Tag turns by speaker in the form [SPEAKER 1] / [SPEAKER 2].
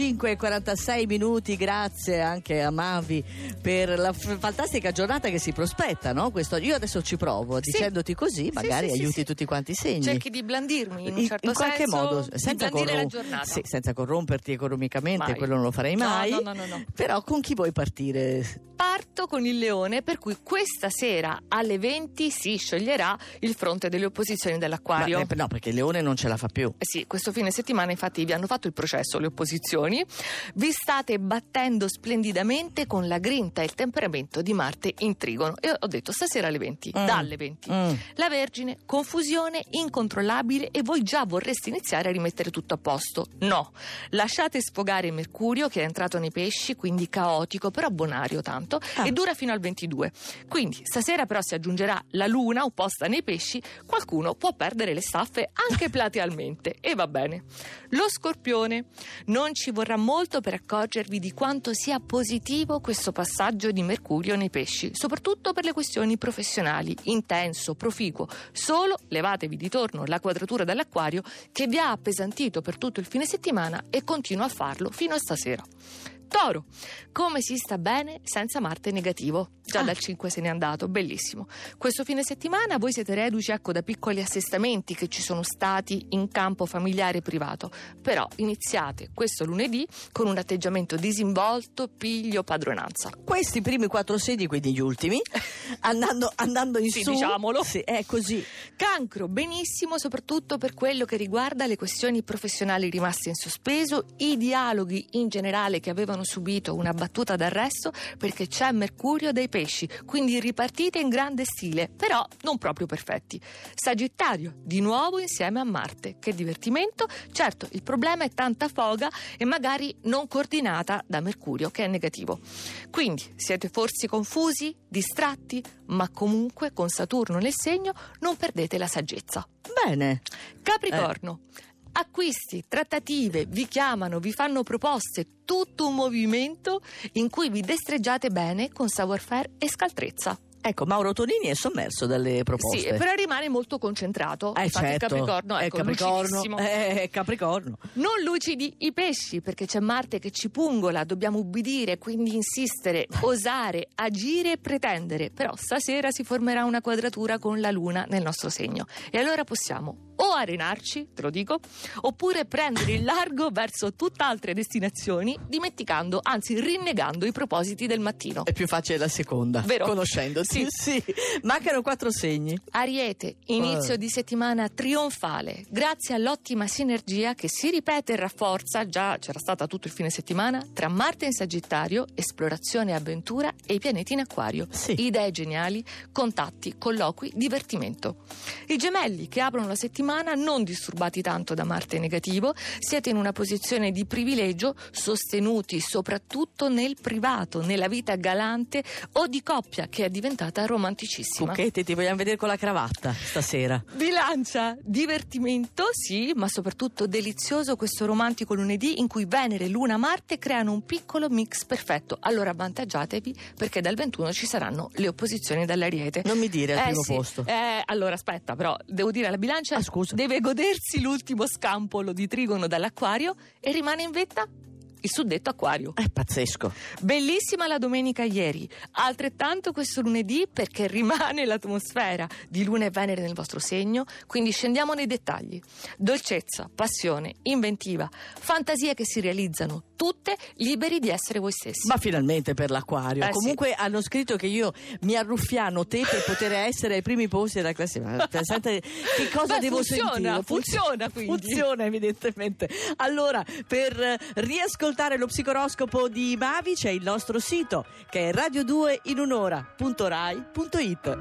[SPEAKER 1] 5 e 46 minuti, grazie anche a Mavi per la f- fantastica giornata che si prospetta, no? Questo, io adesso ci provo,
[SPEAKER 2] Sì.
[SPEAKER 1] dicendoti così magari
[SPEAKER 2] sì, sì,
[SPEAKER 1] aiuti tutti quanti i segni.
[SPEAKER 2] Cerchi di blandirmi in un certo
[SPEAKER 1] in qualche
[SPEAKER 2] senso,
[SPEAKER 1] modo, senza, corrom- senza corromperti economicamente,
[SPEAKER 2] Mai.
[SPEAKER 1] quello non lo farei mai.
[SPEAKER 2] no, no, no, no.
[SPEAKER 1] Però con chi vuoi partire?
[SPEAKER 2] Parto con il leone, per cui questa sera alle 20 si sceglierà il fronte delle opposizioni dell'acquario.
[SPEAKER 1] Ma- eh, no, perché il leone non ce la fa più.
[SPEAKER 2] Eh sì, questo fine settimana infatti vi hanno fatto il processo le opposizioni. Vi state battendo splendidamente con la grinta e il temperamento di Marte in trigono. E ho detto stasera alle 20,
[SPEAKER 1] Mm.
[SPEAKER 2] dalle 20.
[SPEAKER 1] Mm.
[SPEAKER 2] La Vergine, confusione incontrollabile e voi già vorreste iniziare a rimettere tutto a posto. No, lasciate sfogare Mercurio che è entrato nei pesci, quindi caotico, però bonario tanto,
[SPEAKER 1] Ah.
[SPEAKER 2] e dura fino al 22. Quindi stasera però si aggiungerà la Luna opposta nei pesci, qualcuno può perdere le staffe anche platealmente e va bene. Lo Scorpione, non ci vorrà molto per accorgervi di quanto sia positivo questo passaggio di Mercurio nei pesci, soprattutto per le questioni professionali, intenso, proficuo. Solo levatevi di torno la quadratura dall'acquario che vi ha appesantito per tutto il fine settimana e continua a farlo fino a stasera. Toro, come si sta bene senza Marte negativo? Già
[SPEAKER 1] Ah.
[SPEAKER 2] dal 5 se n'è andato, bellissimo. Questo fine settimana voi siete reduci ecco, da piccoli assestamenti che ci sono stati in campo familiare e privato, però iniziate questo lunedì con un atteggiamento disinvolto, piglio, padronanza.
[SPEAKER 1] Questi primi quattro segni, quindi gli ultimi, andando, andando in
[SPEAKER 2] Sì,
[SPEAKER 1] su.
[SPEAKER 2] diciamolo.
[SPEAKER 1] Sì, è così.
[SPEAKER 2] Cancro, benissimo, soprattutto per quello che riguarda le questioni professionali rimaste in sospeso, i dialoghi in generale che avevano subito una battuta d'arresto perché c'è Mercurio dei pesci, quindi ripartite in grande stile, però non proprio perfetti. Sagittario, di nuovo insieme a Marte, che divertimento, certo il problema è tanta foga e magari non coordinata da Mercurio che è negativo. Quindi siete forse confusi, distratti, ma comunque con Saturno nel segno non perdete la saggezza.
[SPEAKER 1] Bene.
[SPEAKER 2] Capricorno. Acquisti, trattative, vi chiamano, vi fanno proposte, tutto un movimento in cui vi destreggiate bene con savoir-faire e scaltrezza.
[SPEAKER 1] Ecco, Mauro Tonini è sommerso dalle proposte.
[SPEAKER 2] Sì, però rimane molto concentrato.
[SPEAKER 1] Eh,
[SPEAKER 2] Infatti
[SPEAKER 1] certo.
[SPEAKER 2] Capricorno,
[SPEAKER 1] è
[SPEAKER 2] ecco,
[SPEAKER 1] Capricorno.
[SPEAKER 2] lucidissimo.
[SPEAKER 1] È Capricorno.
[SPEAKER 2] Non lucidi i pesci perché c'è Marte che ci pungola, dobbiamo ubbidire, quindi insistere, osare, agire e pretendere. Però stasera si formerà una quadratura con la Luna nel nostro segno e allora possiamo o arenarci, te lo dico, oppure prendere il largo verso tutt'altre destinazioni, dimenticando, anzi rinnegando i propositi del mattino.
[SPEAKER 1] È più facile la seconda,
[SPEAKER 2] Vero?
[SPEAKER 1] conoscendoti.
[SPEAKER 2] Sì.
[SPEAKER 1] sì. Mancano quattro segni.
[SPEAKER 2] Ariete, inizio
[SPEAKER 1] Eh.
[SPEAKER 2] di settimana trionfale, grazie all'ottima sinergia che si ripete e rafforza, già c'era stata tutto il fine settimana, tra Marte in Sagittario, esplorazione e avventura e i pianeti in Acquario.
[SPEAKER 1] Sì.
[SPEAKER 2] Idee geniali, contatti, colloqui, divertimento. I gemelli che aprono la settimana non disturbati tanto da Marte negativo, siete in una posizione di privilegio sostenuti soprattutto nel privato, nella vita galante o di coppia che è diventata romanticissima.
[SPEAKER 1] Cucchetti, ti vogliamo vedere con la cravatta stasera.
[SPEAKER 2] Bilancia, divertimento, sì, ma soprattutto delizioso questo romantico lunedì in cui Venere, Luna, Marte creano un piccolo mix perfetto. Allora avvantaggiatevi perché dal 21 ci saranno le opposizioni dall'Ariete.
[SPEAKER 1] Non mi dire al
[SPEAKER 2] Eh,
[SPEAKER 1] primo
[SPEAKER 2] sì.
[SPEAKER 1] posto.
[SPEAKER 2] Eh, allora aspetta, però devo dire alla bilancia
[SPEAKER 1] Ah, scusa.
[SPEAKER 2] deve godersi l'ultimo scampolo di trigono dall'acquario e rimane in vetta il suddetto acquario.
[SPEAKER 1] È pazzesco.
[SPEAKER 2] Bellissima la domenica ieri, altrettanto questo lunedì perché rimane l'atmosfera di Luna e Venere nel vostro segno, quindi scendiamo nei dettagli. Dolcezza, passione, inventiva, fantasie che si realizzano, tutte liberi di essere voi stessi.
[SPEAKER 1] Ma finalmente per l'acquario.
[SPEAKER 2] Eh, sì.
[SPEAKER 1] Comunque hanno scritto che io mi arruffiano te per poter essere ai primi posti della classifica. Pensate che cosa
[SPEAKER 2] Beh,
[SPEAKER 1] devo
[SPEAKER 2] funziona,
[SPEAKER 1] sentire?
[SPEAKER 2] funziona, quindi.
[SPEAKER 1] Funziona evidentemente. Allora, per eh, riascoltare lo psicoroscopo di Mavi c'è il nostro sito che è radio2inunora.rai.it.